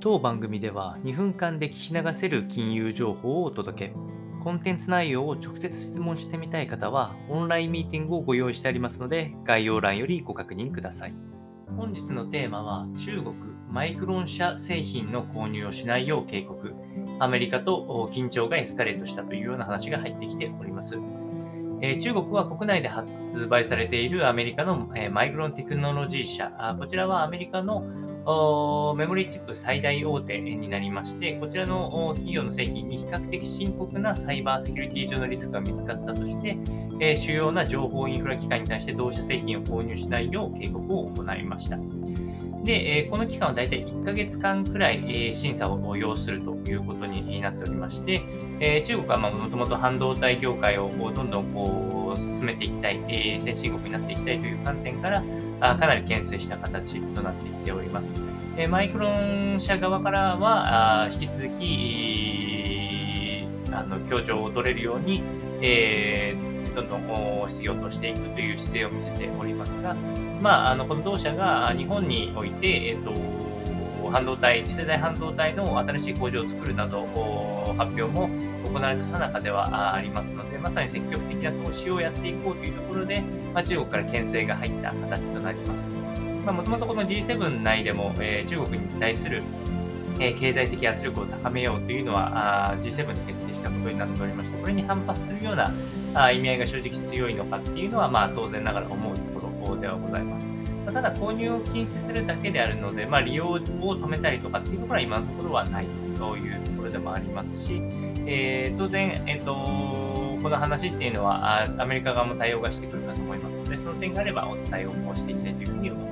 当番組では2分間で聞き流せる金融情報をお届け。コンテンツ内容を直接質問してみたい方は、オンラインミーティングをご用意してありますので、概要欄よりご確認ください。本日のテーマは、中国マイクロン社製品の購入をしないよう警告。アメリカと緊張がエスカレートしたというような話が入ってきております。中国は国内で発売されているアメリカの、マイクロンテクノロジー社、こちらはアメリカのメモリーチップ最大大手になりまして、こちらの企業の製品に比較的深刻なサイバーセキュリティ上のリスクが見つかったとして、え、主要な情報インフラ機関に対して同社製品を購入しないよう警告を行いました。で、えこの期間はだいたい1ヶ月間くらい、え審査を要するということになっておりまして、え中国はもともと半導体業界をどんどんこう進めていきたい、え先進国になっていきたいという観点から、あかなり牽制した形となってきております。えマイクロン社側からは、あ引き続き、あの協調を取れるように、えー、どんどん失業としていくという姿勢を見せておりますが、まあ、あのこの同社が日本において、えーと、半導体、次世代半導体の新しい工場を作るなど、発表も行われたさなかではありますので、まさに積極的な投資をやっていこうというところで、まあ、中国から牽制が入った形となります。もともとこの G7 内でも、えー、中国に対する、えー、経済的圧力を高めようというのはあ G7 で決定したことになっておりまして、これに反発するようなあ意味合いが正直強いのかっていうのは、まあ、当然ながら思うところではございます。ただ、購入を禁止するだけであるので、まあ、利用を止めたりとかっていうところは今のところはないというところでもありますし、えー、当然、えーと、この話っていうのはアメリカ側も対応がしてくるかと思いますので、その点があればお伝えをしていきたいというふうに思います。